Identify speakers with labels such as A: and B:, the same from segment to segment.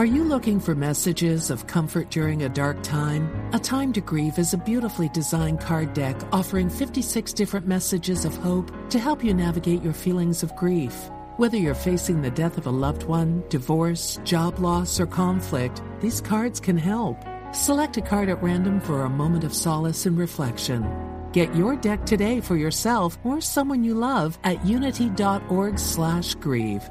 A: Are you looking for messages of comfort during a dark time? A Time to Grieve is a beautifully designed card deck offering 56 different messages of hope to help you navigate your feelings of grief. Whether you're facing the death of a loved one, divorce, job loss, or conflict, these cards can help. Select a card at random for a moment of solace and reflection. Get your deck today for yourself or someone you love at unity.org/grieve.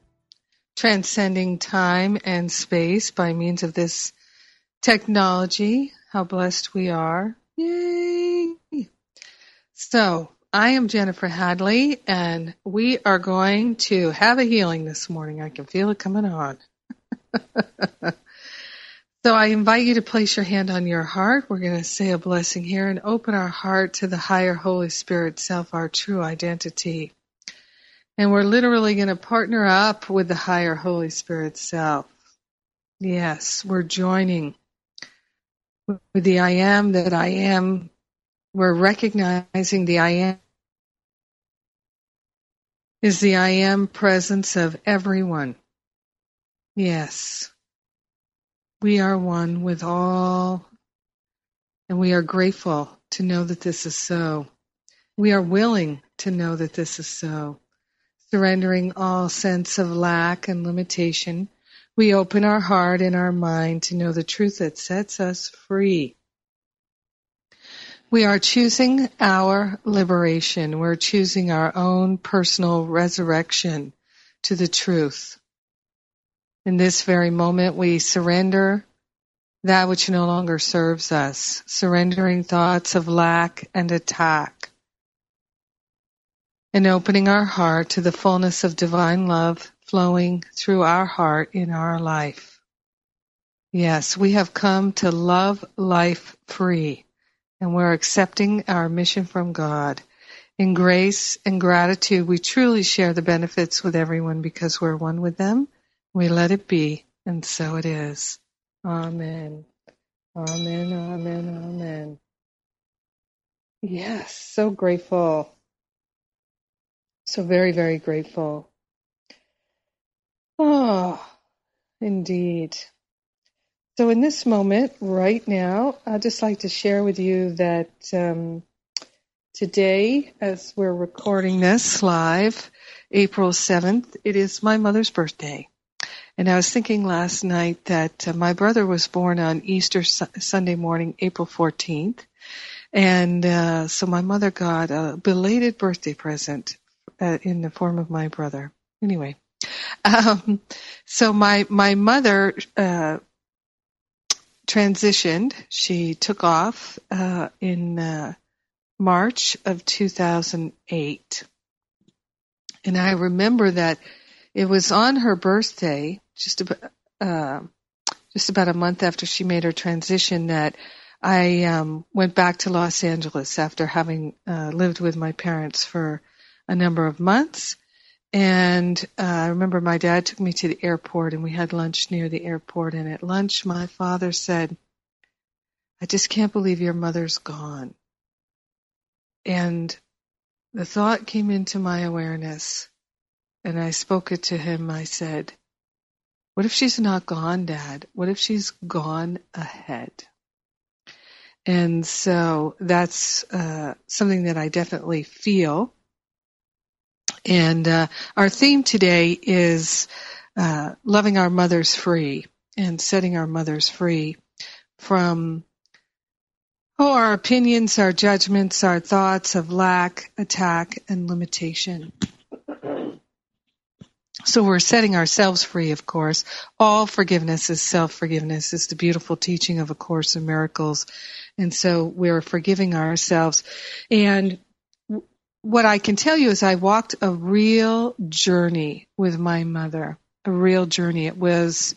B: transcending time and space by means of this technology. How blessed we are. Yay! So, I am Jennifer Hadley, and we are going to have a healing this morning. I can feel it coming on. So I invite you to place your hand on your heart. We're going to say a blessing here and open our heart to the higher Holy Spirit self, our true identity. And we're literally going to partner up with the higher Holy Spirit self. Yes, we're joining with the I am that I am. We're recognizing the I am is the I am presence of everyone. Yes. We are one with all, and we are grateful to know that this is so. We are willing to know that this is so. Surrendering all sense of lack and limitation, we open our heart and our mind to know the truth that sets us free. We are choosing our liberation. We're choosing our own personal resurrection to the truth. In this very moment, we surrender that which no longer serves us, surrendering thoughts of lack and attack, and opening our heart to the fullness of divine love flowing through our heart in our life. Yes, we have come to love life free, and we're accepting our mission from God. In grace and gratitude, we truly share the benefits with everyone because we're one with them we let it be, and so it is. Amen. Amen, amen, amen. Yes, so grateful. So very, very grateful. Oh, indeed. So, in this moment, right now, I'd just like to share with you that um, today, as we're recording this live, April 7th, it is my mother's birthday. And I was thinking last night that uh, my brother was born on Easter su- Sunday morning, April 14th. And uh, so my mother got a belated birthday present uh, in the form of my brother. Anyway, um, so my my mother uh, transitioned. She took off uh, in uh, March of 2008, and I remember that it was on her birthday, just about, uh, just about a month after she made her transition, that I um, went back to Los Angeles after having uh, lived with my parents for a number of months. And uh, I remember my dad took me to the airport and we had lunch near the airport. And at lunch, my father said, I just can't believe your mother's gone. And the thought came into my awareness, and I spoke it to him. I said, What if she's not gone, Dad? What if she's gone ahead? And so that's uh, something that I definitely feel. And uh, our theme today is uh, loving our mothers free and setting our mothers free from oh, our opinions, our judgments, our thoughts of lack, attack, and limitation. So we're setting ourselves free, of course. All forgiveness is self-forgiveness. It's the beautiful teaching of A Course in Miracles. And so we're forgiving ourselves. And what I can tell you is I walked a real journey with my mother, a real journey. It was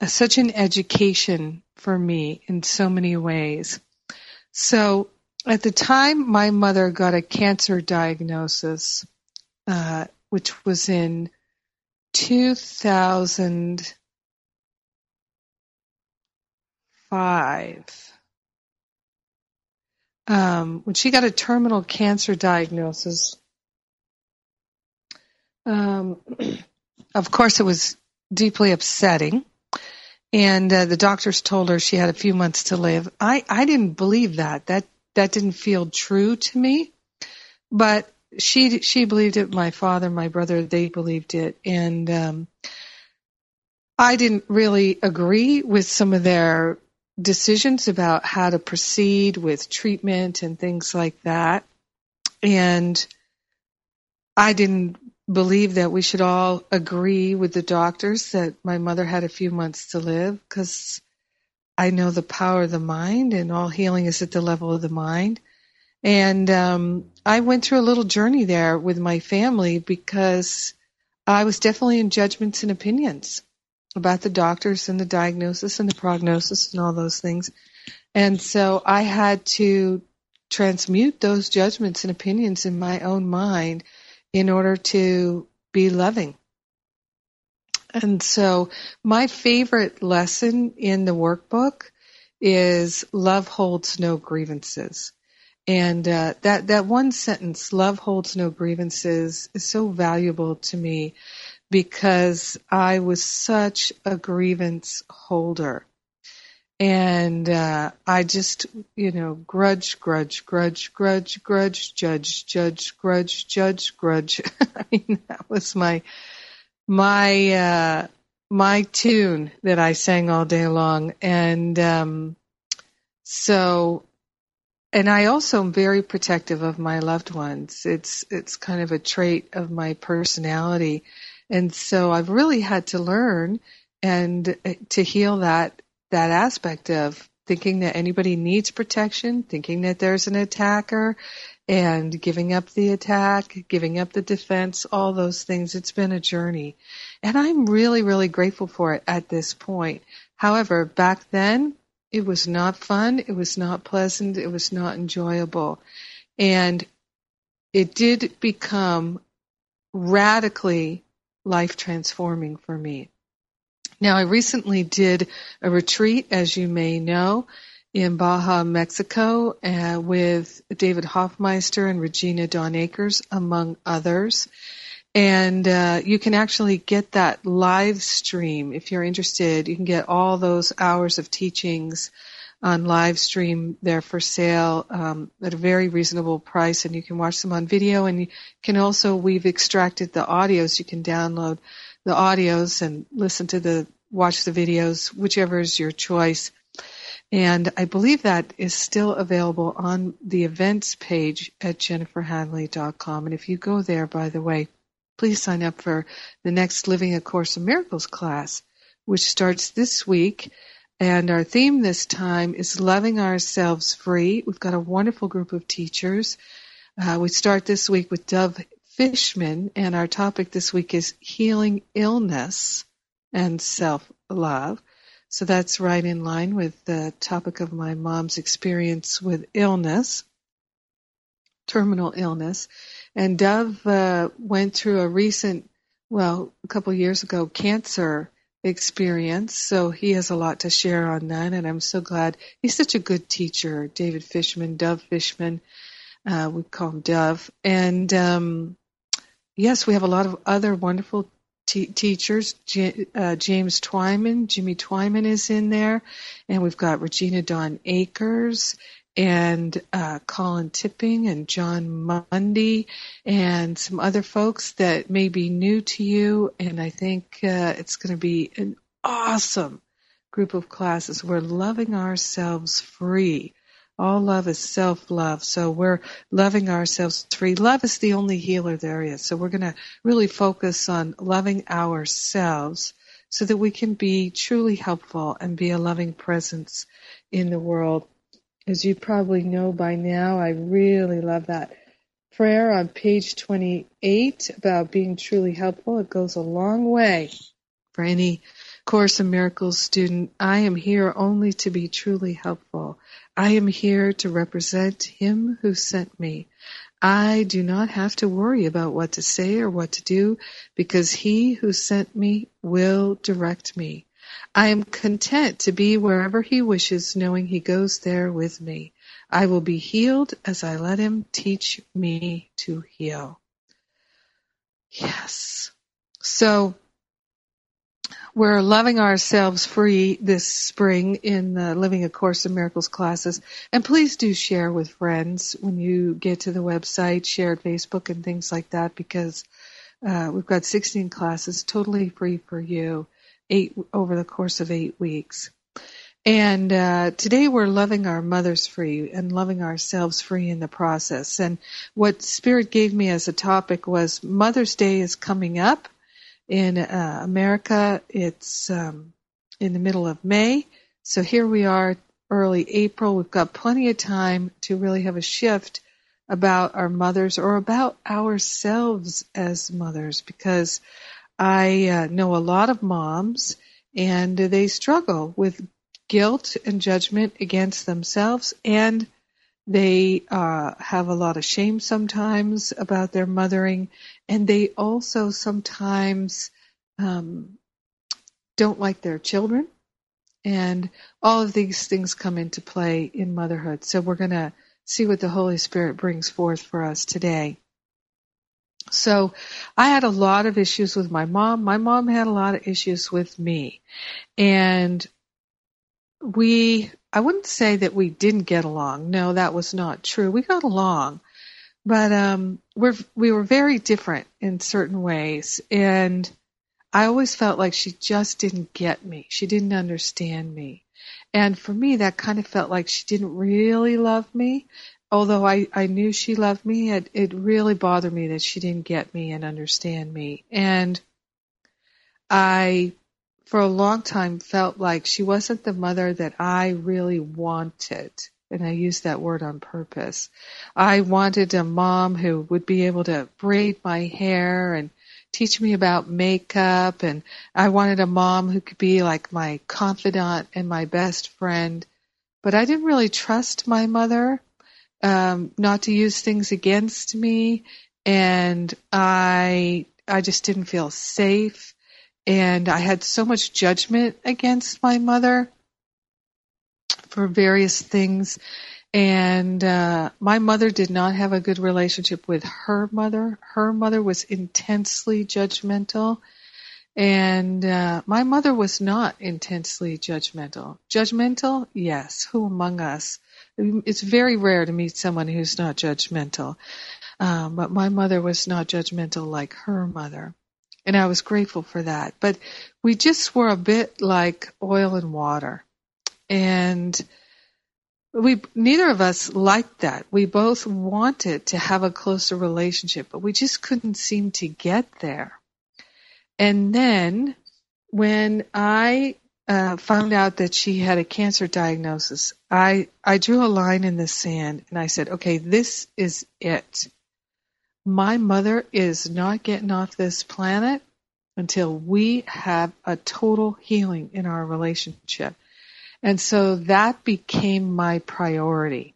B: a, such an education for me in so many ways. So at the time my mother got a cancer diagnosis, uh, which was in 2005. Um, when she got a terminal cancer diagnosis, um, of course, it was deeply upsetting. And uh, the doctors told her she had a few months to live. I, I didn't believe that. That that didn't feel true to me. But she she believed it. My father, my brother, they believed it, and um, I didn't really agree with some of their decisions about how to proceed with treatment and things like that. And I didn't believe that we should all agree with the doctors that my mother had a few months to live because I know the power of the mind and all healing is at the level of the mind. And um, I went through a little journey there with my family because I was definitely in judgments and opinions about the doctors and the diagnosis and the prognosis and all those things. And so I had to transmute those judgments and opinions in my own mind in order to be loving. And so my favorite lesson in the workbook is love holds no grievances. And uh, that that one sentence, "Love holds no grievances," is so valuable to me because I was such a grievance holder, and uh, I just, you know, grudge, grudge, grudge, grudge, grudge, judge, judge, grudge, judge, grudge. I mean, that was my my uh, my tune that I sang all day long, and um, so and I also am very protective of my loved ones. It's it's kind of a trait of my personality, and so I've really had to learn and uh, to heal that that aspect of thinking that anybody needs protection, thinking that there's an attacker, and giving up the attack, giving up the defense, all those things. It's been a journey, and I'm really really grateful for it at this point. However, back then it was not fun. It was not pleasant. It was not enjoyable. And it did become radically life transforming for me. Now, I recently did a retreat, as you may know, in Baja, Mexico, uh, with David Hoffmeister and Regina Dawn Akers, among others. And uh, you can actually get that live stream if you're interested. You can get all those hours of teachings on live stream. They're for sale um, at a very reasonable price, and you can watch them on video. And you can also we've extracted the audios. You can download the audios and listen to the watch the videos, whichever is your choice. And I believe that is still available on the events page at jenniferhadley.com. And if you go there, by the way, please sign up for the next Living a Course in Miracles class, which starts this week. And our theme this time is loving ourselves free. We've got a wonderful group of teachers. Uh, we start this week with Dove Fishman, and our topic this week is healing illness and self love. So that's right in line with the topic of my mom's experience with illness, terminal illness. And Dove uh, went through a recent, well, a couple years ago, cancer experience. So he has a lot to share on that, and I'm so glad he's such a good teacher. David Fishman, Dove Fishman, uh, we call him Dove, and um, yes, we have a lot of other wonderful teachers. J- uh, James Twyman, Jimmy Twyman is in there, and we've got Regina Dawn Akers and uh, Colin Tipping and John Mundy and some other folks that may be new to you. And I think uh, it's going to be an awesome group of classes. We're loving ourselves free. All love is self love. So we're loving ourselves free. Love is the only healer there is. So we're going to really focus on loving ourselves so that we can be truly helpful and be a loving presence in the world. As you probably know by now, I really love that prayer on page 28 about being truly helpful. It goes a long way for any Course in Miracles student. I am here only to be truly helpful. I am here to represent Him who sent me. I do not have to worry about what to say or what to do because He who sent me will direct me. I am content to be wherever He wishes, knowing He goes there with me. I will be healed as I let Him teach me to heal. Yes. So, we're loving ourselves free this spring in the Living a Course in Miracles classes. And please do share with friends when you get to the website, share Facebook and things like that because uh, we've got 16 classes totally free for you eight over the course of eight weeks. And uh, today we're loving our mothers free and loving ourselves free in the process. And what Spirit gave me as a topic was Mother's Day is coming up in uh, America. It's um, in the middle of May. So here we are, early April. We've got plenty of time to really have a shift about our mothers or about ourselves as mothers because I uh, know a lot of moms and they struggle with guilt and judgment against themselves and they uh, have a lot of shame sometimes about their mothering and they also sometimes um, don't like their children. And all of these things come into play in motherhood. So we're going to see what the holy spirit brings forth for us today so I had a lot of issues with my mom. My mom had a lot of issues with me. And we, I wouldn't say that we didn't get along. No, that was not true. We got along. But um we're we were very different in certain ways and I always felt like she just didn't get me. She didn't understand me. And for me that kind of felt like she didn't really love me although I, I knew she loved me, it, it really bothered me that she didn't get me and understand me. And I, for a long time, felt like she wasn't the mother that I really wanted. And I use that word on purpose. I wanted a mom who would be able to braid my hair and teach me about makeup. And I wanted a mom who could be like my confidant and my best friend. But I didn't really trust my mother um, not to use things against me, and I I just didn't feel safe, and I had so much judgment against my mother for various things. And uh, my mother did not have a good relationship with her mother. Her mother was intensely judgmental, and uh, my mother was not intensely judgmental. Judgmental, yes. Who among us? It's very rare to meet someone who's not judgmental. Um, but my mother was not judgmental like her mother. And I was grateful for that. But we just were a bit like oil and water. And we, neither of us liked that. We both wanted to have a closer relationship, but we just couldn't seem to get there. And then when I uh, found out that she had a cancer diagnosis, I I drew a line in the sand and I said, okay, this is it. My mother is not getting off this planet until we have a total healing in our relationship. And so that became my priority.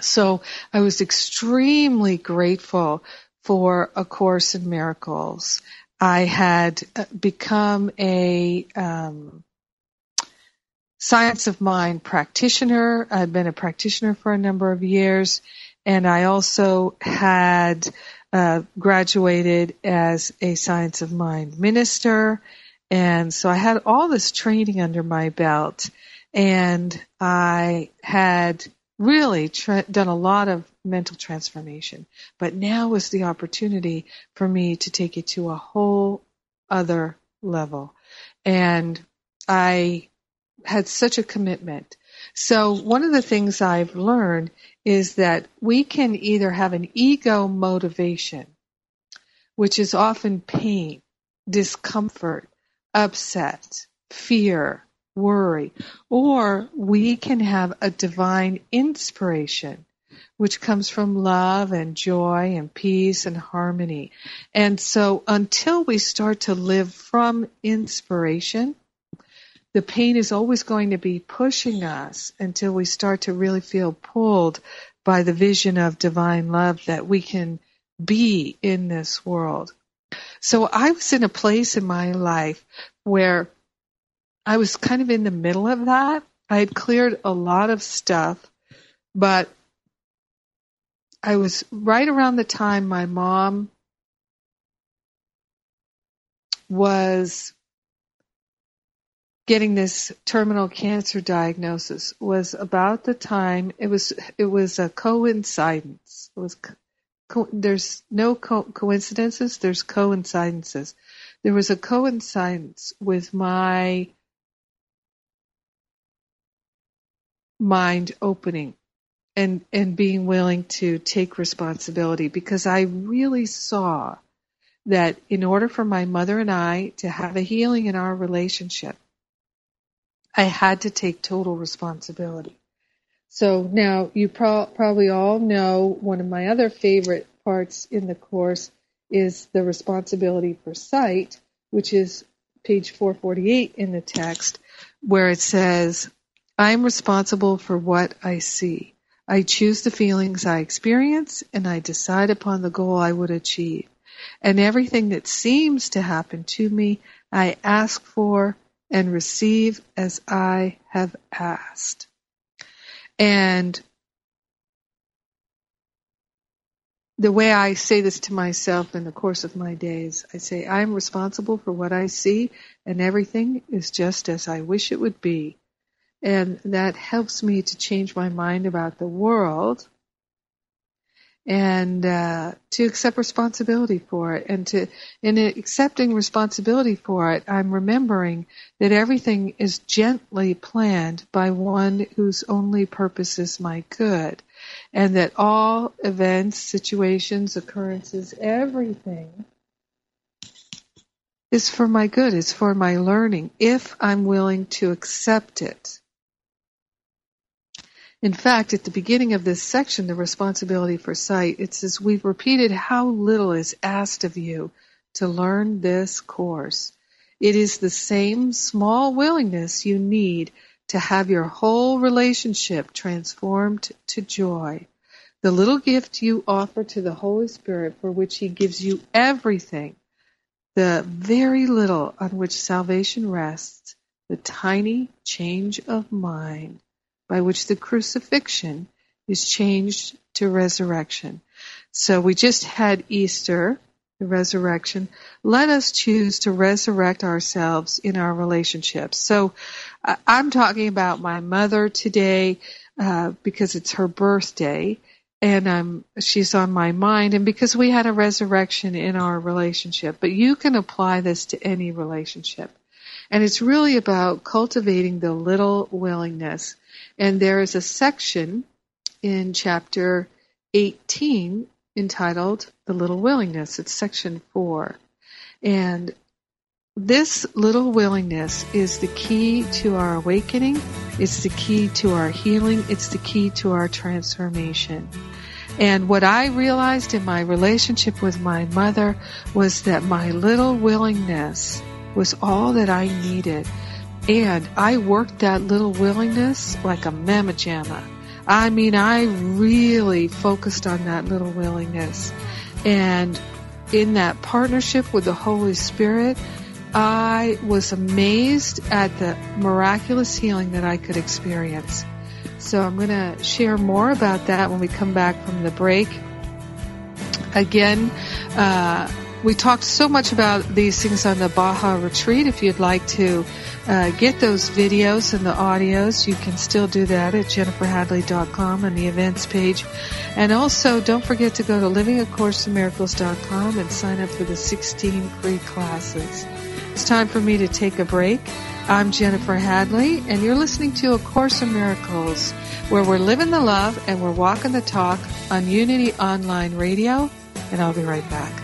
B: So I was extremely grateful for A Course in Miracles I had uh, become a um, science of mind practitioner. I'd been a practitioner for a number of years, and I also had uh, graduated as a science of mind minister. And so I had all this training under my belt, and I had really tra- done a lot of mental transformation. But now was the opportunity for me to take it to a whole other level. And I had such a commitment. So one of the things I've learned is that we can either have an ego motivation, which is often pain, discomfort, upset, fear, worry, or we can have a divine inspiration, which comes from love and joy and peace and harmony. And so until we start to live from inspiration, the pain is always going to be pushing us until we start to really feel pulled by the vision of divine love that we can be in this world. So I was in a place in my life where I was kind of in the middle of that. I had cleared a lot of stuff, but I was right around the time my mom was getting this terminal cancer diagnosis was about the time it was it was a coincidence. It was co- there's no co- coincidences there's coincidences. There was a coincidence with my mind opening and and being willing to take responsibility because I really saw that in order for my mother and I to have a healing in our relationship I had to take total responsibility. So now you pro- probably all know one of my other favorite parts in the course is the responsibility for sight, which is page 448 in the text, where it says, I am responsible for what I see. I choose the feelings I experience and I decide upon the goal I would achieve. And everything that seems to happen to me, I ask for and receive as I have asked. And the way I say this to myself in the course of my days, I say, I'm responsible for what I see, and everything is just as I wish it would be. And that helps me to change my mind about the world and uh, to accept responsibility for it. And to in accepting responsibility for it, I'm remembering that everything is gently planned by one whose only purpose is my good, and that all events, situations, occurrences, everything is for my good. It's for my learning if I'm willing to accept it. In fact, at the beginning of this section, the responsibility for sight, it says, We've repeated how little is asked of you to learn this course. It is the same small willingness you need to have your whole relationship transformed to joy. The little gift you offer to the Holy Spirit for which He gives you everything, the very little on which salvation rests, the tiny change of mind by which the crucifixion is changed to resurrection. So we just had Easter, the resurrection. Let us choose to resurrect ourselves in our relationships. So I'm talking about my mother today uh, because it's her birthday and um, she's on my mind and because we had a resurrection in our relationship. But you can apply this to any relationship. And it's really about cultivating the little willingness. And there is a section in chapter 18 entitled The Little Willingness. It's section 4. And this little willingness is the key to our awakening. It's the key to our healing. It's the key to our transformation. And what I realized in my relationship with my mother was that my little willingness was all that I needed. And I worked that little willingness like a mamma jamma. I mean, I really focused on that little willingness. And in that partnership with the Holy Spirit, I was amazed at the miraculous healing that I could experience. So I'm going to share more about that when we come back from the break. Again, uh, we talked so much about these things on the Baja retreat. If you'd like to uh, get those videos and the audios, you can still do that at jenniferhadley.com on the events page. And also, don't forget to go to livingacourseofmiracles.com and sign up for the 16 free classes. It's time for me to take a break. I'm Jennifer Hadley, and you're listening to A Course in Miracles, where we're living the love and we're walking the talk on Unity Online Radio. And I'll be right back.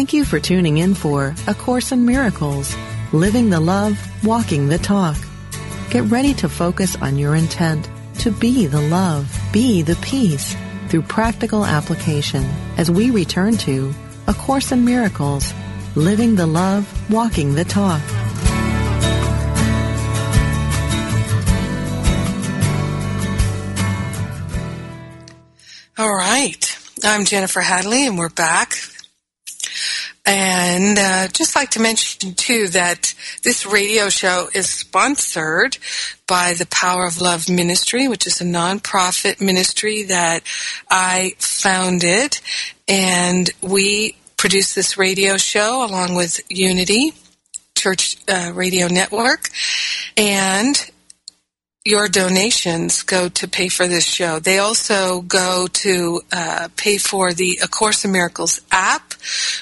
C: Thank you for tuning in for A Course in Miracles, Living the Love, Walking the Talk. Get ready to focus on your intent to be the love, be the peace through practical application as we return to A Course in Miracles, Living the Love, Walking the Talk.
B: All right. I'm Jennifer Hadley, and we're back and uh, just like to mention too that this radio show is sponsored by the Power of Love Ministry, which is a nonprofit ministry that I founded, and we produce this radio show along with Unity Church uh, Radio Network, and your donations go to pay for this show. They also go to uh, pay for the A Course in Miracles app,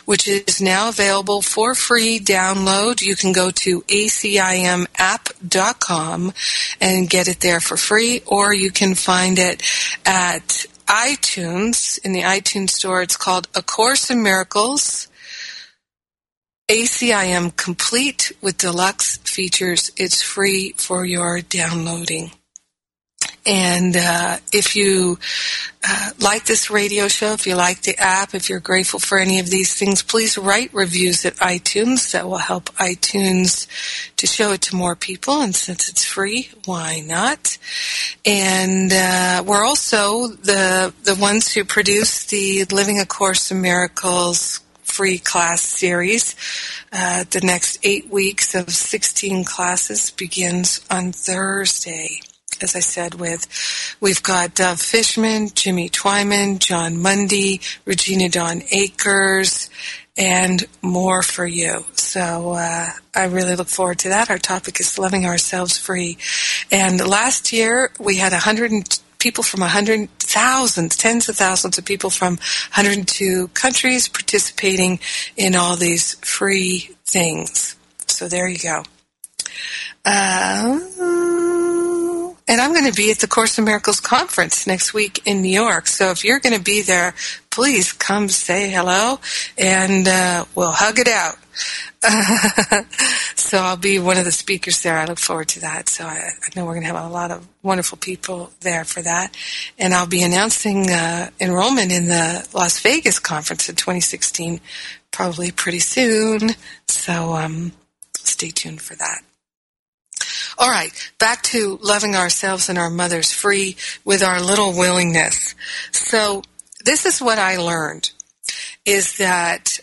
B: which is now available for free download. You can go to acimapp.com and get it there for free, or you can find it at iTunes. In the iTunes store, it's called A Course in Miracles ACIM Complete with deluxe features. It's free for your downloading. And uh, if you uh, like this radio show, if you like the app, if you're grateful for any of these things, please write reviews at iTunes. That will help iTunes to show it to more people. And since it's free, why not? And uh, we're also the the ones who produce the Living a Course in Miracles free class series. Uh, the next eight weeks of 16 classes begins on Thursday. As I said, with we've got Dove Fishman, Jimmy Twyman, John Mundy, Regina Dawn Akers, and more for you. So uh, I really look forward to that. Our topic is loving ourselves free. And last year we had 100 people from 100 thousands, tens of thousands of people from 102 countries participating in all these free things. So there you go. Uh, and I'm going to be at the Course in Miracles conference next week in New York. So if you're going to be there, please come say hello and uh, we'll hug it out. so I'll be one of the speakers there. I look forward to that. So I, I know we're going to have a lot of wonderful people there for that. And I'll be announcing uh, enrollment in the Las Vegas conference in 2016 probably pretty soon. So um, stay tuned for that. All right, back to loving ourselves and our mothers free with our little willingness. So this is what I learned is that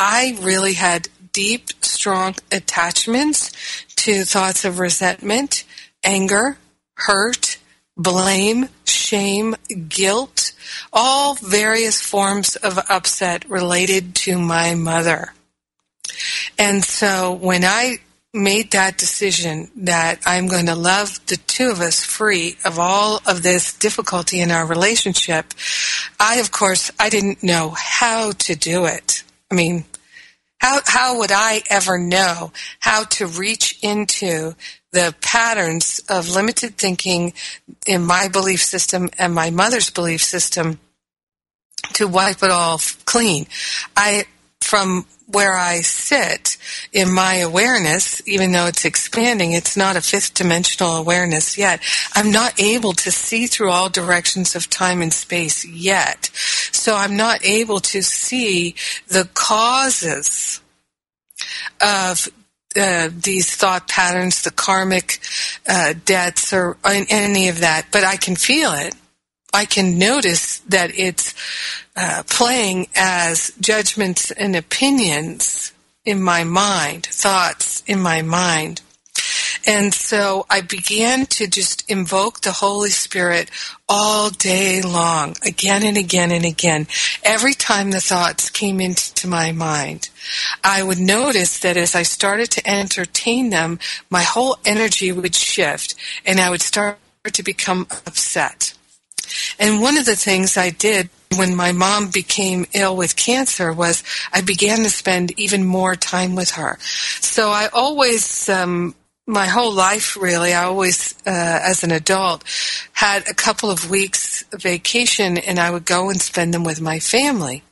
B: I really had deep, strong attachments to thoughts of resentment, anger, hurt, blame, shame, guilt, all various forms of upset related to my mother. And so when I made that decision that I'm going to love the two of us free of all of this difficulty in our relationship, I, of course, I didn't know how to do it. I mean, how, how would I ever know how to reach into the patterns of limited thinking in my belief system and my mother's belief system to wipe it all clean? I, from where I sit in my awareness, even though it's expanding, it's not a fifth dimensional awareness yet. I'm not able to see through all directions of time and space yet. So I'm not able to see the causes of uh, these thought patterns, the karmic uh, debts, or any of that, but I can feel it. I can notice that it's uh, playing as judgments and opinions in my mind, thoughts in my mind. And so I began to just invoke the Holy Spirit all day long, again and again and again. Every time the thoughts came into my mind, I would notice that as I started to entertain them, my whole energy would shift and I would start to become upset. And one of the things I did when my mom became ill with cancer was I began to spend even more time with her. So I always, um, my whole life really, I always, uh, as an adult, had a couple of weeks vacation and I would go and spend them with my family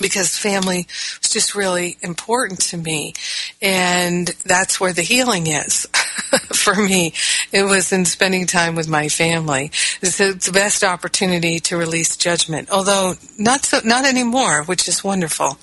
B: because family was just really important to me. And that's where the healing is for me. It was in spending time with my family. It's the best opportunity to release judgment, although not so, not anymore, which is wonderful.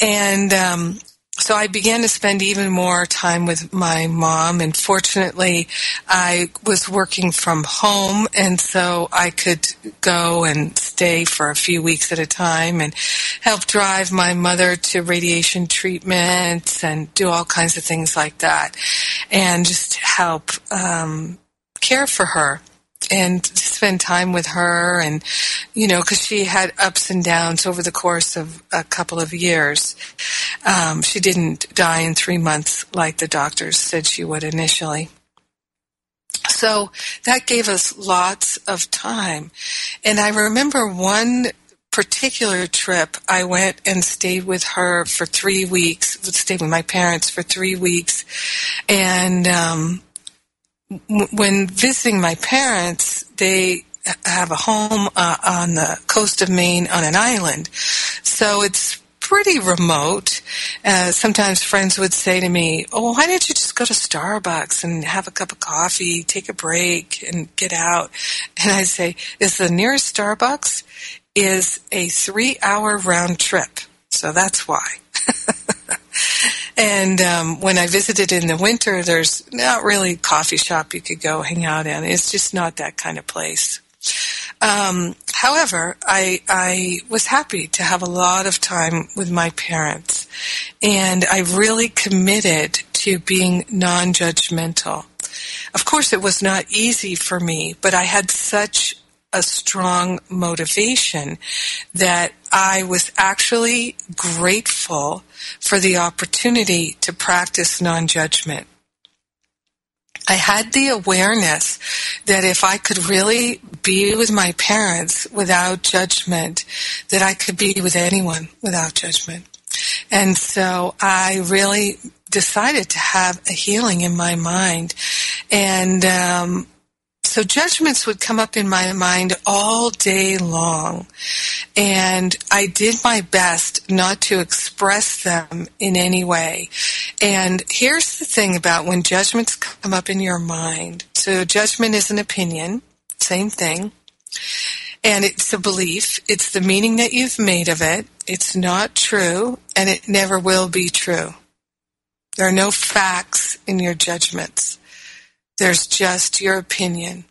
B: And, um, so I began to spend even more time with my mom and fortunately I was working from home and so I could go and stay for a few weeks at a time and help drive my mother to radiation treatments and do all kinds of things like that and just help um, care for her and spend time with her and you know because she had ups and downs over the course of a couple of years. Um, she didn't die in three months like the doctors said she would initially. So that gave us lots of time. And i remember one particular trip i went and stayed with her for three weeks stayed with my parents for three weeks. And um, when visiting my parents, they have a home uh, on the coast of Maine on an island. So it's pretty remote. Uh, sometimes friends would say to me, Oh, why don't you just go to Starbucks and have a cup of coffee, take a break, and get out? And I say, Is the nearest Starbucks is a three hour round trip. So that's why. And um, when I visited in the winter, there's not really a coffee shop you could go hang out in. It's just not that kind of place. Um, however, I, I was happy to have a lot of time with my parents, and I really committed to being non-judgmental. Of course, it was not easy for me, but I had such a strong motivation that I was actually grateful for the opportunity to practice non-judgment. I had the awareness that if I could really be with my parents without judgment, that I could be with anyone without judgment. And so I really decided to have a healing in my mind And um, so judgments would come up in my mind all day long. And I did my best not to express them in any way. And here's the thing about when judgments come up in your mind. So judgment is an opinion, same thing. And it's a belief. It's the meaning that you've made of it. It's not true, and it never will be true. There are no facts in your judgments. There's just your opinion.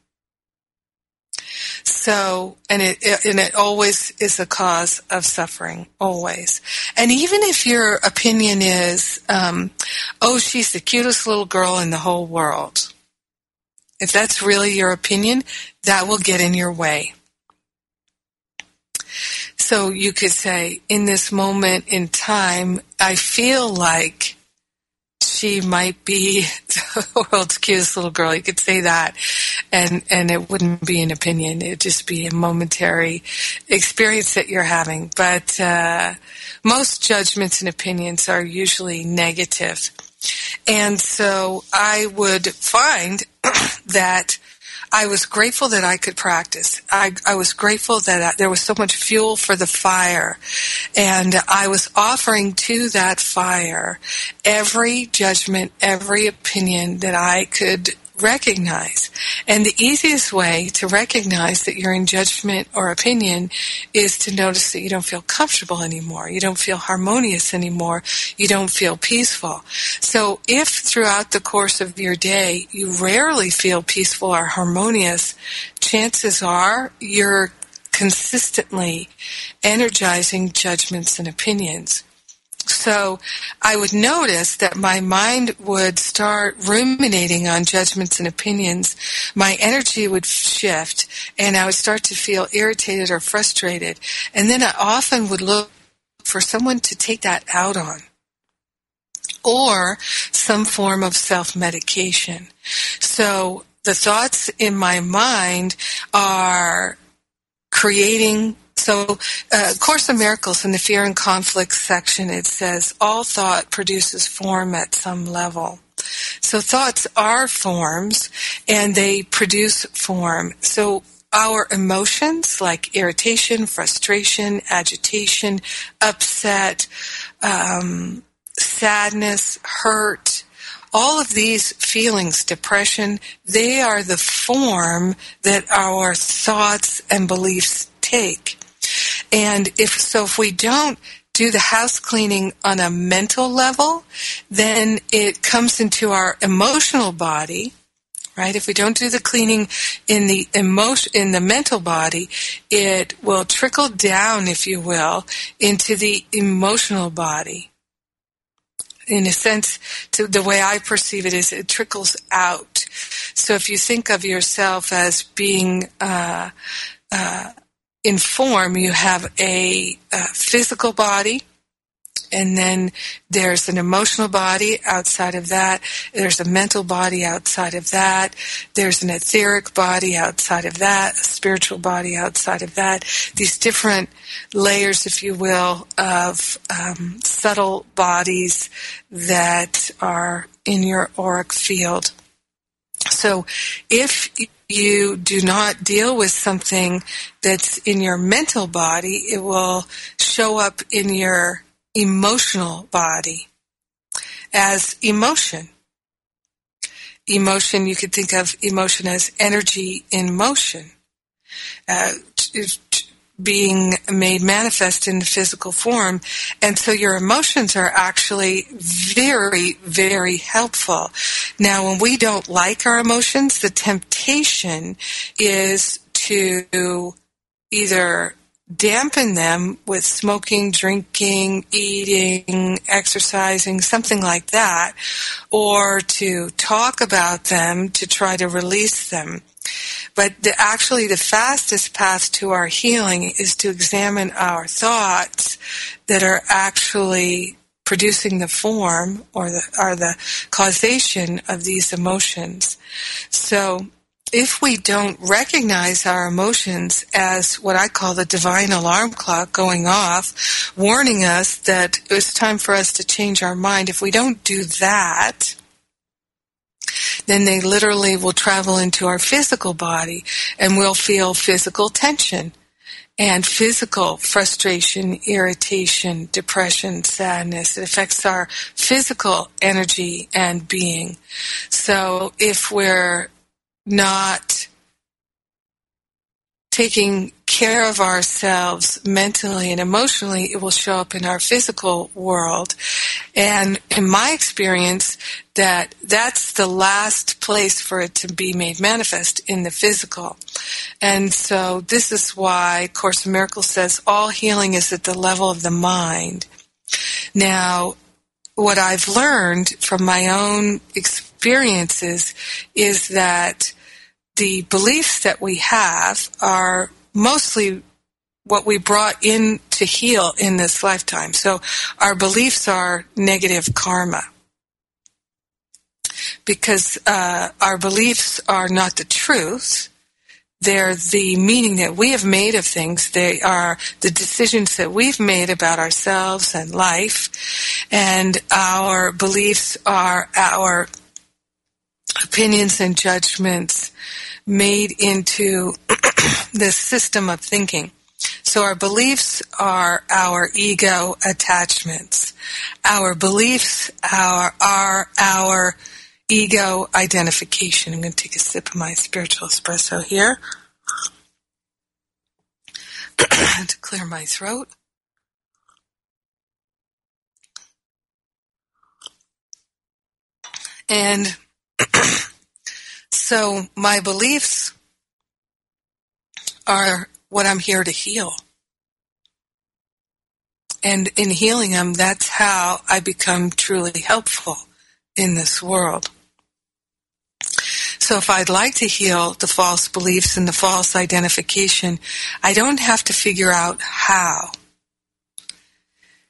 B: So, and it, and it always is a cause of suffering, always. And even if your opinion is, um, oh, she's the cutest little girl in the whole world, if that's really your opinion, that will get in your way. So you could say, in this moment in time, I feel like she might be the world's cutest little girl. You could say that, and and it wouldn't be an opinion. It'd just be a momentary experience that you're having. But uh, most judgments and opinions are usually negative, and so I would find that I was grateful that I could practice. I, I was grateful that I, there was so much fuel for the fire. And I was offering to that fire every judgment, every opinion that I could recognize. And the easiest way to recognize that you're in judgment or opinion is to notice that you don't feel comfortable anymore. You don't feel harmonious anymore. You don't feel peaceful. So if throughout the course of your day you rarely feel peaceful or harmonious, chances are you're consistently energizing judgments and opinions. So I would notice that my mind would start ruminating on judgments and opinions. My energy would shift and I would start to feel irritated or frustrated. And then I often would look for someone to take that out on or some form of self-medication. So the thoughts in my mind are creating so, uh, Course in Miracles in the Fear and Conflict section, it says, all thought produces form at some level. So thoughts are forms and they produce form. So our emotions like irritation, frustration, agitation, upset, um, sadness, hurt, all of these feelings, depression, they are the form that our thoughts and beliefs take. And if so, if we don't do the house cleaning on a mental level, then it comes into our emotional body, right? If we don't do the cleaning in the emotion, in the mental body, it will trickle down, if you will, into the emotional body. In a sense, to the way I perceive it is it trickles out. So if you think of yourself as being uh, uh, in form, you have a, a physical body, and then there's an emotional body outside of that. There's a mental body outside of that. There's an etheric body outside of that, a spiritual body outside of that. These different layers, if you will, of um, subtle bodies that are in your auric field. So if you do not deal with something that's in your mental body, it will show up in your emotional body as emotion. Emotion, you could think of emotion as energy in motion. Uh, being made manifest in the physical form. And so your emotions are actually very, very helpful. Now, when we don't like our emotions, the temptation is to either dampen them with smoking, drinking, eating, exercising, something like that, or to talk about them to try to release them. But the, actually, the fastest path to our healing is to examine our thoughts that are actually producing the form or the, or the causation of these emotions. So, if we don't recognize our emotions as what I call the divine alarm clock going off, warning us that it's time for us to change our mind, if we don't do that, then they literally will travel into our physical body and we'll feel physical tension and physical frustration, irritation, depression, sadness. It affects our physical energy and being. So if we're not taking care of ourselves mentally and emotionally, it will show up in our physical world. And in my experience, that that's the last place for it to be made manifest in the physical. And so this is why Course in Miracles says all healing is at the level of the mind. Now, what I've learned from my own experiences is that the beliefs that we have are mostly what we brought in to heal in this lifetime. So our beliefs are negative karma. Because uh, our beliefs are not the truth. They're the meaning that we have made of things. They are the decisions that we've made about ourselves and life. And our beliefs are our opinions and judgments made into this system of thinking. So our beliefs are our ego attachments. Our beliefs are, are our ego identification. I'm going to take a sip of my spiritual espresso here to clear my throat. And so my beliefs are what I'm here to heal. And in healing them, that's how I become truly helpful in this world. So if I'd like to heal the false beliefs and the false identification, I don't have to figure out how.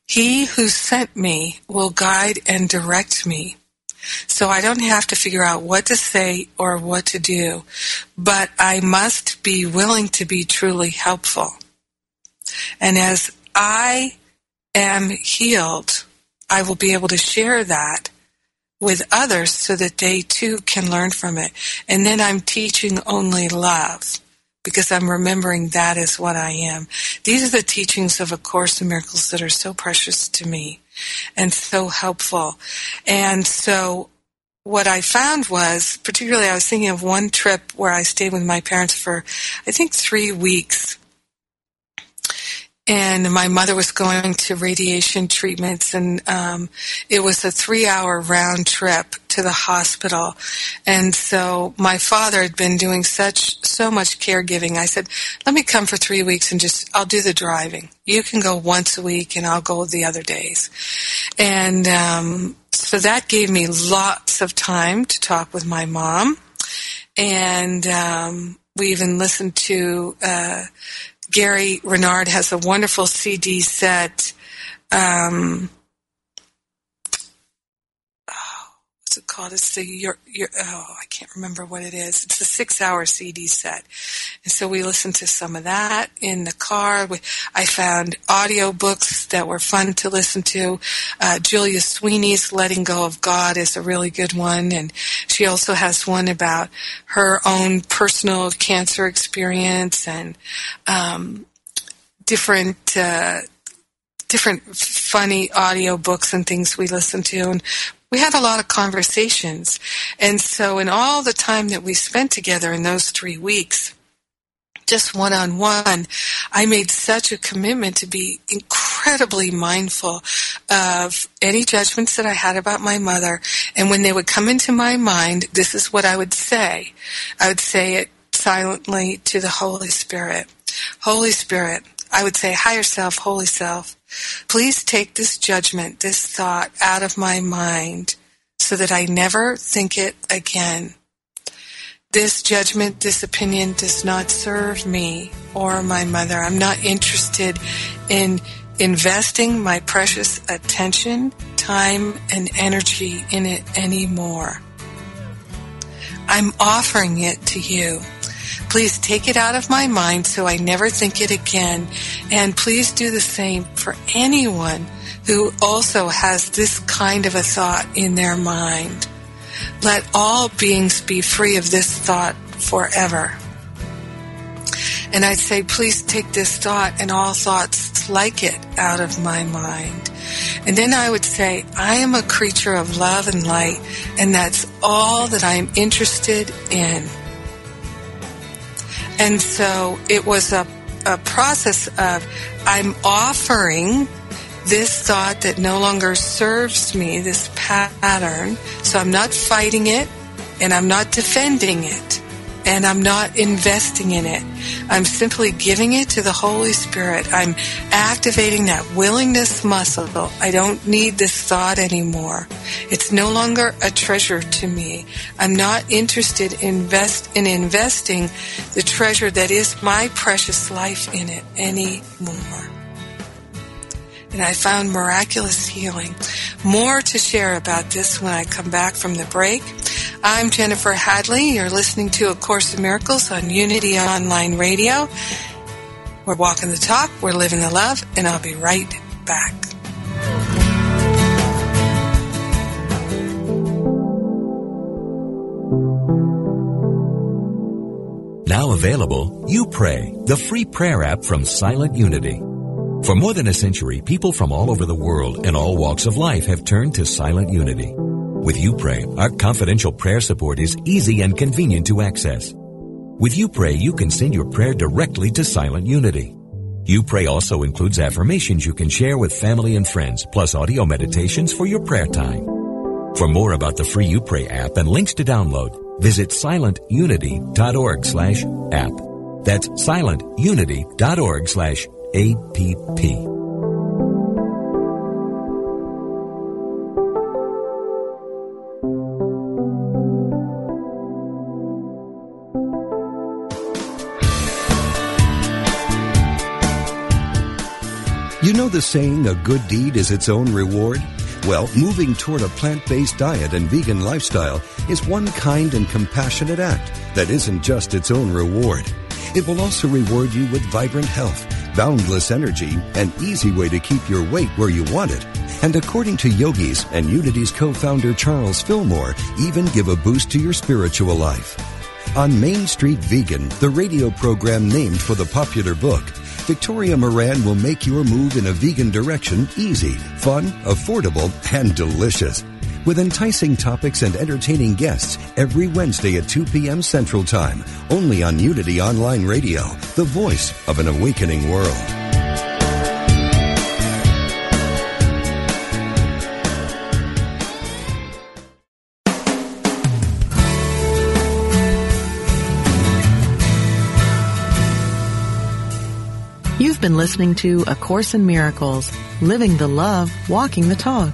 B: He who sent me will guide and direct me so I don't have to figure out what to say or what to do, but I must be willing to be truly helpful. And as I am healed, I will be able to share that with others so that they too can learn from it. And then I'm teaching only love because I'm remembering that is what I am. These are the teachings of A Course in Miracles that are so precious to me and so helpful. And so what I found was, particularly I was thinking of one trip where I stayed with my parents for, I think, three weeks and my mother was going to radiation treatments and um, it was a three hour round trip to the hospital. And so my father had been doing such so much caregiving. I said let me come for three weeks and just i'll do the driving. You can go once a week and i'll go the other days. And um, so that gave me lots of time to talk with my mom. And um, we even listened to uh, Gary Renard has a wonderful CD set. Um, oh, what's it called? It's the your, your oh I can't remember what it is. It's a six-hour CD set, and so we listened to some of that in the car. We, I found audio books that were fun to listen to. Uh, Julia Sweeney's "Letting Go of God" is a really good one, and she also has one about her own personal cancer experience and um, different uh, different funny audio books and things we listened to and we had a lot of conversations and so in all the time that we spent together in those three weeks just one on one, I made such a commitment to be incredibly mindful of any judgments that I had about my mother. And when they would come into my mind, this is what I would say. I would say it silently to the Holy Spirit. Holy Spirit, I would say, higher self, holy self, please take this judgment, this thought out of my mind so that I never think it again. This judgment, this opinion does not serve me or my mother. I'm not interested in investing my precious attention, time, and energy in it anymore. I'm offering it to you. Please take it out of my mind so I never think it again. And please do the same for anyone who also has this kind of a thought in their mind. let all beings be free of this thought forever. And I'd say, please take this thought and all thoughts like it out of my mind. And then I would say, I am a creature of love and light, and that's all that I'm interested in. And so it was a, a process of I'm offering this thought that no longer serves me, this pattern. So I'm not fighting it and I'm not defending it and I'm not investing in it. I'm simply giving it to the Holy Spirit. I'm activating that willingness muscle. I don't need this thought anymore. It's no longer a treasure to me. I'm not interested in, invest, in investing the treasure that is my precious life in it anymore and I found miraculous healing. More to share about this when I come back from the break. I'm Jennifer Hadley. You're listening to A Course in Miracles on Unity Online Radio. We're walking the talk, we're living the love, and I'll be right back.
D: Now available, YouPray, the free prayer app from Silent Unity. For more than a century, people from all over the world and all walks of life have turned to Silent Unity. With YouPray, our confidential prayer support is easy and convenient to access. With YouPray, you can send your prayer directly to Silent Unity. YouPray also includes affirmations you can share with family and friends, plus audio meditations for your prayer time. For more about the free YouPray app and links to download, visit silentunity.org slash app. That's silentunity.org slash APP.
E: You know the saying, a good deed is its own reward? Well, moving toward a plant-based diet and vegan lifestyle is one kind and compassionate act that isn't just its own reward. It will also reward you with vibrant health boundless energy, an easy way to keep your weight where you want it. And according to yogis and Unity's co-founder Charles Fillmore, even give a boost to your spiritual life. On Main Street Vegan, the radio program named for the popular book, Victoria Moran will make your move in a vegan direction easy, fun, affordable, and delicious with enticing topics and entertaining guests every Wednesday at 2 p.m. Central Time, only on Unity Online Radio, the voice of an awakening world.
C: You've been listening to A Course in Miracles, Living the Love, Walking the Talk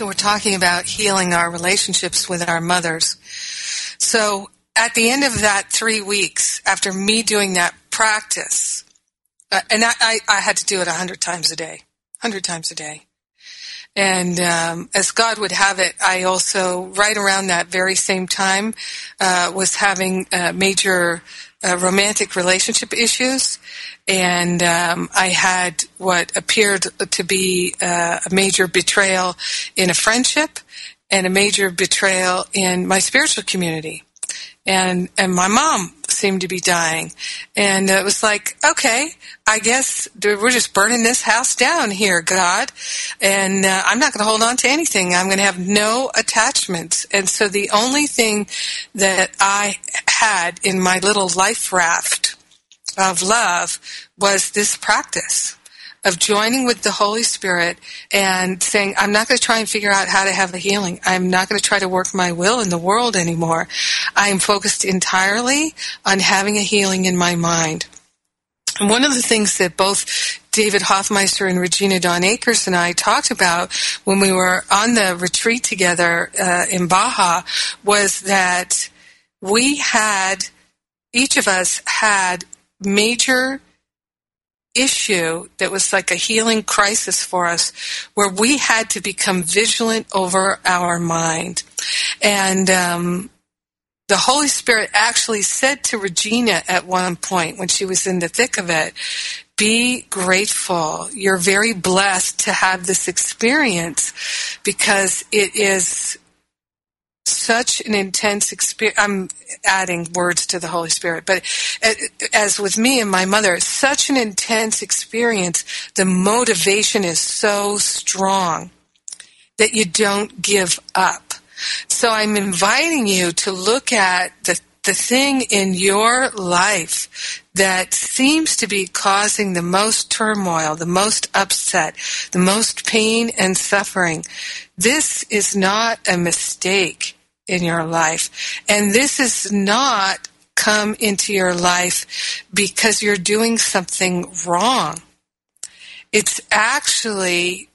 B: So we're talking about healing our relationships with our mothers. So at the end of that three weeks, after me doing that practice, uh, and I, I, I, had to do it a hundred times a day, hundred times a day. And um, as God would have it, I also, right around that very same time, uh, was having uh, major uh, romantic relationship issues, and um, I had what appeared to be uh, a major betrayal in a friendship and a major betrayal in my spiritual community. And, and my mom seemed to be dying. And it was like, okay, I guess we're just burning this house down here, God. And uh, I'm not going to hold on to anything. I'm going to have no attachments. And so the only thing that I had in my little life raft of love was this practice of joining with the Holy Spirit and saying, I'm not going to try and figure out how to have the healing. I'm not going to try to work my will in the world anymore. I'm focused entirely on having a healing in my mind. And one of the things that both David Hoffmeister and Regina Dawn Akers and I talked about when we were on the retreat together uh, in Baja was that we had each of us had major issue that was like a healing crisis for us where we had to become vigilant over our mind. And um, the Holy Spirit actually said to Regina at one point when she was in the thick of it, be grateful. You're very blessed to have this experience because it is such an intense experience. I'm adding words to the Holy Spirit, but uh, as with me and my mother, such an intense experience, the motivation is so strong that you don't give up. So I'm inviting you to look at the the thing in your life that seems to be causing the most turmoil, the most upset, the most pain and suffering. This is not a mistake in your life. And this is not come into your life because you're doing something wrong. It's actually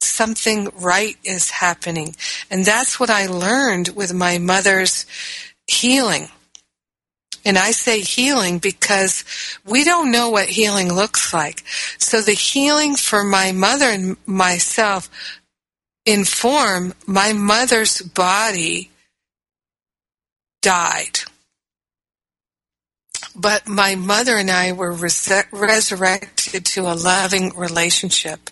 B: something right is happening. And that's what I learned with my mother's healing. And I say healing because we don't know what healing looks like. So the healing for my mother and myself inform my mother's body died. But my mother and I were res- resurrected to a loving relationship.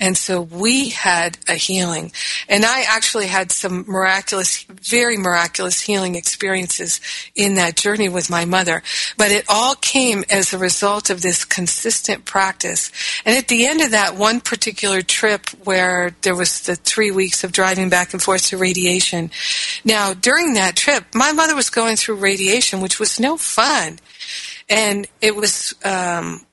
B: And so we had a healing. And I actually had some miraculous, very miraculous healing experiences in that journey with my mother. But it all came as a result of this consistent practice. And at the end of that one particular trip where there was the three weeks of driving back and forth to radiation. Now, during that trip, my mother was going through radiation, which was no fun. And it was, um,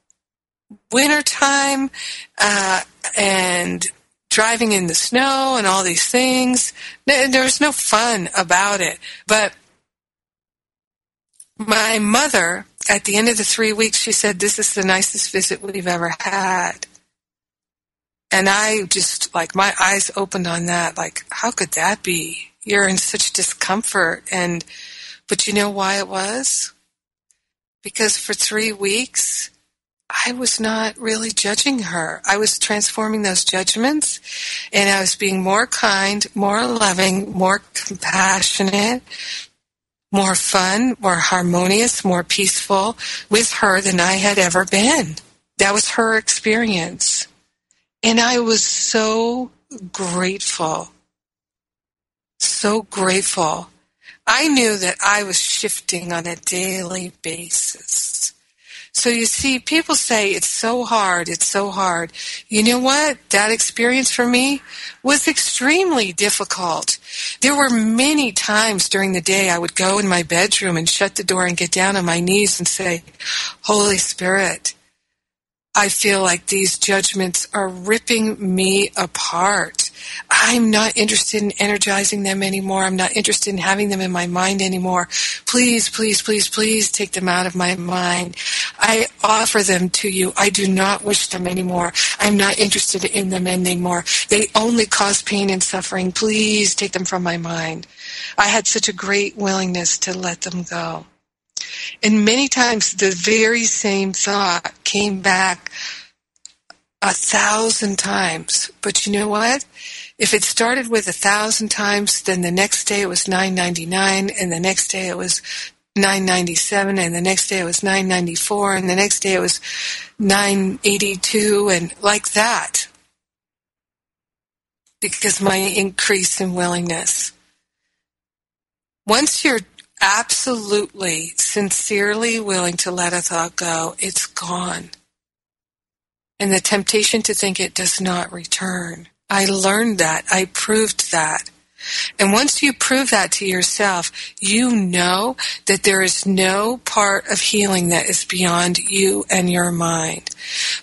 B: wintertime uh, and driving in the snow and all these things. There was no fun about it. But my mother, at the end of the three weeks, she said, This is the nicest visit we've ever had. And I just, like, my eyes opened on that. Like, how could that be? You're in such discomfort. And, but you know why it was? Because for three weeks, I was not really judging her. I was transforming those judgments and I was being more kind, more loving, more compassionate, more fun, more harmonious, more peaceful with her than I had ever been. That was her experience. And I was so grateful. So grateful. I knew that I was shifting on a daily basis. So you see, people say it's so hard, it's so hard. You know what? That experience for me was extremely difficult. There were many times during the day I would go in my bedroom and shut the door and get down on my knees and say, Holy Spirit, I feel like these judgments are ripping me apart. I'm not interested in energizing them anymore. I'm not interested in having them in my mind anymore. Please, please, please, please take them out of my mind. I offer them to you. I do not wish them anymore. I'm not interested in them anymore. They only cause pain and suffering. Please take them from my mind. I had such a great willingness to let them go. And many times the very same thought came back a thousand times. But you know what? If it started with a thousand times, then the next day it was 999 and the next day it was 997 and the next day it was 994 and the next day it was 982 and like that. Because my increase in willingness. Once you're absolutely, sincerely willing to let a thought go, it's gone. And the temptation to think it does not return. I learned that. I proved that. And once you prove that to yourself, you know that there is no part of healing that is beyond you and your mind.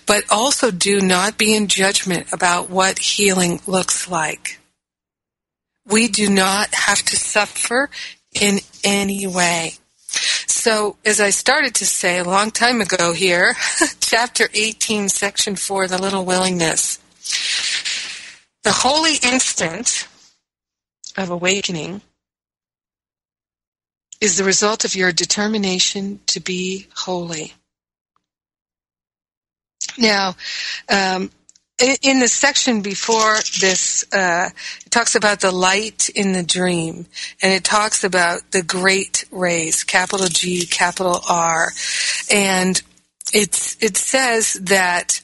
B: But also do not be in judgment about what healing looks like. We do not have to suffer in any way. So, as I started to say a long time ago here, chapter 18, section 4, the little willingness. The holy instant of awakening is the result of your determination to be holy. Now, um, in the section before this, uh, it talks about the light in the dream, and it talks about the great rays, capital G, capital R, and it's it says that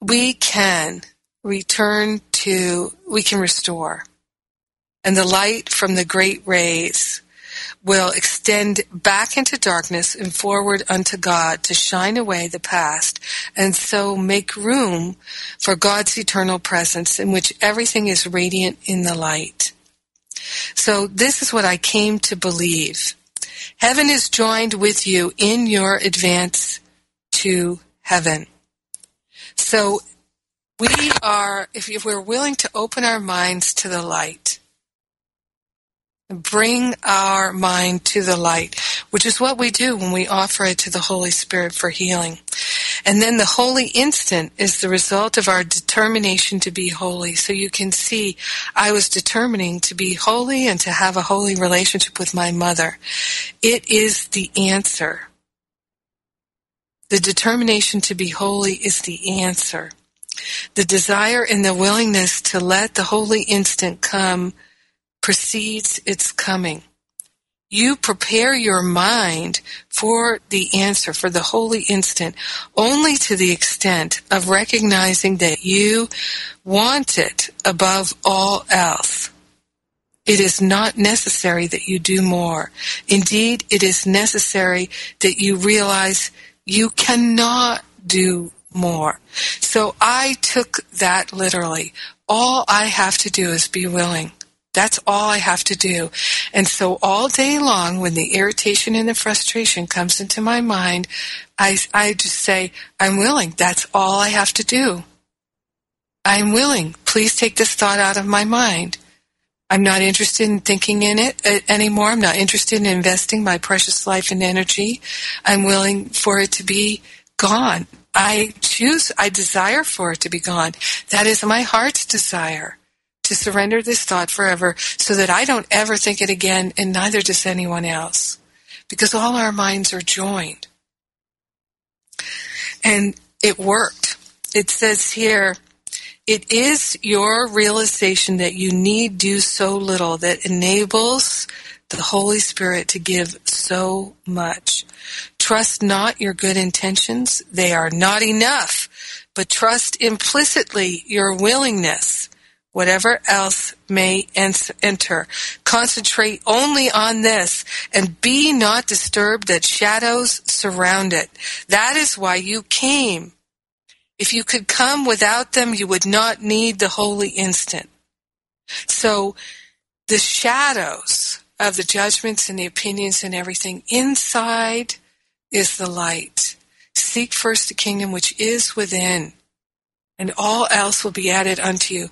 B: we can return to, we can restore, and the light from the great rays will extend back into darkness and forward unto God to shine away the past and so make room for God's eternal presence in which everything is radiant in the light. So this is what I came to believe. Heaven is joined with you in your advance to heaven. So we are, if we're willing to open our minds to the light, bring our mind to the light, which is what we do when we offer it to the Holy Spirit for healing. And then the holy instant is the result of our determination to be holy. So you can see I was determining to be holy and to have a holy relationship with my mother. It is the answer. The determination to be holy is the answer. The desire and the willingness to let the holy instant come precedes its coming. You prepare your mind for the answer, for the holy instant, only to the extent of recognizing that you want it above all else. It is not necessary that you do more. Indeed, it is necessary that you realize you cannot do more. So I took that literally. All I have to do is be willing. That's all I have to do. And so all day long, when the irritation and the frustration comes into my mind, I, I just say, I'm willing. That's all I have to do. I'm willing. Please take this thought out of my mind. I'm not interested in thinking in it uh, anymore. I'm not interested in investing my precious life and energy. I'm willing for it to be gone. I choose, I desire for it to be gone. That is my heart's desire to surrender this thought forever so that I don't ever think it again and neither does anyone else. Because all our minds are joined. And it worked. It says here, it is your realization that you need do so little that enables the Holy Spirit to give so much. Trust not your good intentions. They are not enough, but trust implicitly your willingness whatever else may enter. Concentrate only on this and be not disturbed that shadows surround it. That is why you came. If you could come without them, you would not need the holy instant. So the shadows of the judgments and the opinions and everything inside is the light. Seek first the kingdom which is within and all else will be added unto you.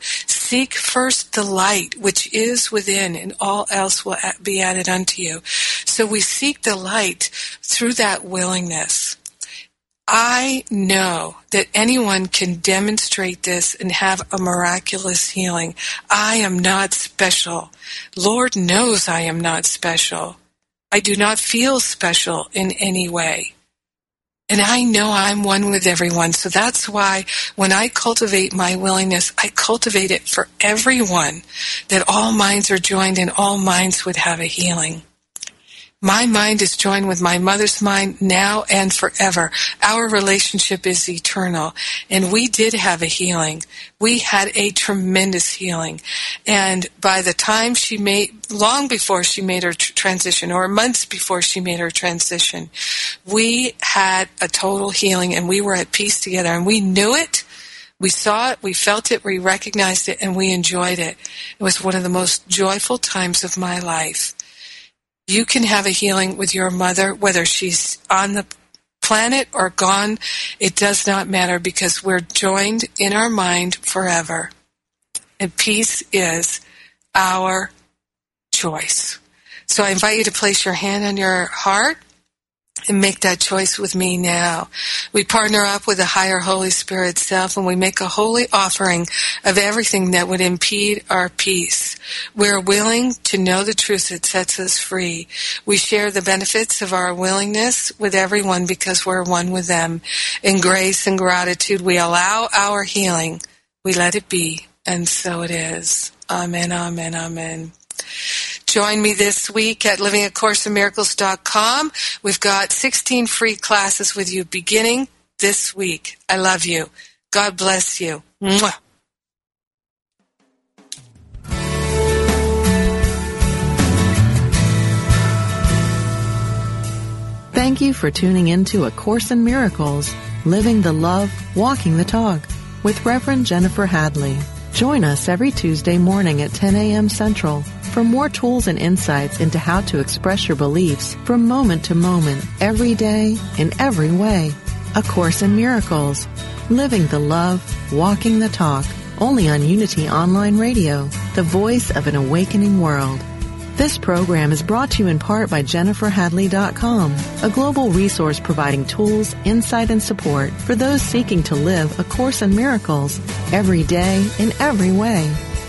B: Seek first the light which is within, and all else will be added unto you. So we seek the light through that willingness. I know that anyone can demonstrate this and have a miraculous healing. I am not special. Lord knows I am not special. I do not feel special in any way. And I know I'm one with everyone. So that's why when I cultivate my willingness, I cultivate it for everyone, that all minds are joined and all minds would have a healing. My mind is joined with my mother's mind now and forever. Our relationship is eternal. And we did have a healing. We had a tremendous healing. And by the time she made, long before she made her tr- transition, or months before she made her transition, we had a total healing and we were at peace together and we knew it. We saw it, we felt it, we recognized it, and we enjoyed it. It was one of the most joyful times of my life. You can have a healing with your mother, whether she's on the planet or gone. It does not matter because we're joined in our mind forever. And peace is our choice. So I invite you to place your hand on your heart
F: and make that choice with me now. We partner up with the higher Holy Spirit self and we make a holy offering of everything that would impede our peace. We're willing to know the truth that sets us free. We share the benefits of our willingness with everyone because we're one with them. In grace and gratitude, we allow our healing. We let it be. And so it is. Amen, amen, amen. Join me this week at livingacourseofmiracles.com. We've got 16 free classes with you beginning this week. I love you. God bless you. Mwah.
C: Thank you for tuning in to A Course in Miracles, Living the Love, Walking the Talk with Reverend Jennifer Hadley. Join us every Tuesday morning at 10 a.m. Central for more tools and insights into how to express your beliefs from moment to moment, every day, in every way. A Course in Miracles. Living the love, walking the talk. Only on Unity Online Radio, the voice of an awakening world. This program is brought to you in part by JenniferHadley.com, a global resource providing tools, insight, and support for those seeking to live A Course in Miracles every day in every way.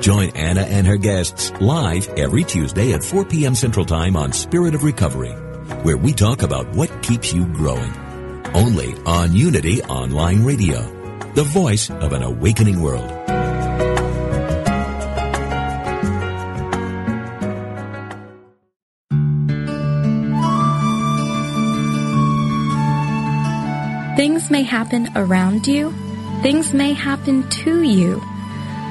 D: Join Anna and her guests live every Tuesday at 4 p.m. Central Time on Spirit of Recovery, where we talk about what keeps you growing. Only on Unity Online Radio, the voice of an awakening world.
G: Things may happen around you, things may happen to you,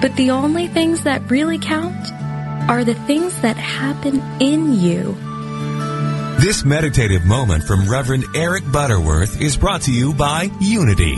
G: but the only things that really count are the things that happen in you.
H: This meditative moment from Reverend Eric Butterworth is brought to you by Unity.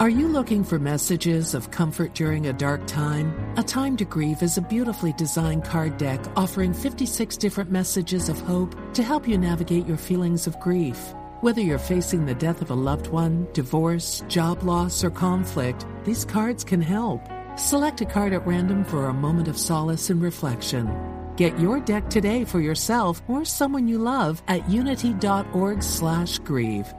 A: Are you looking for messages of comfort during a dark time? A Time to Grieve is a beautifully designed card deck offering 56 different messages of hope to help you navigate your feelings of grief. Whether you're facing the death of a loved one, divorce, job loss, or conflict, these cards can help. Select a card at random for a moment of solace and reflection. Get your deck today for yourself or someone you love at unity.org/grieve.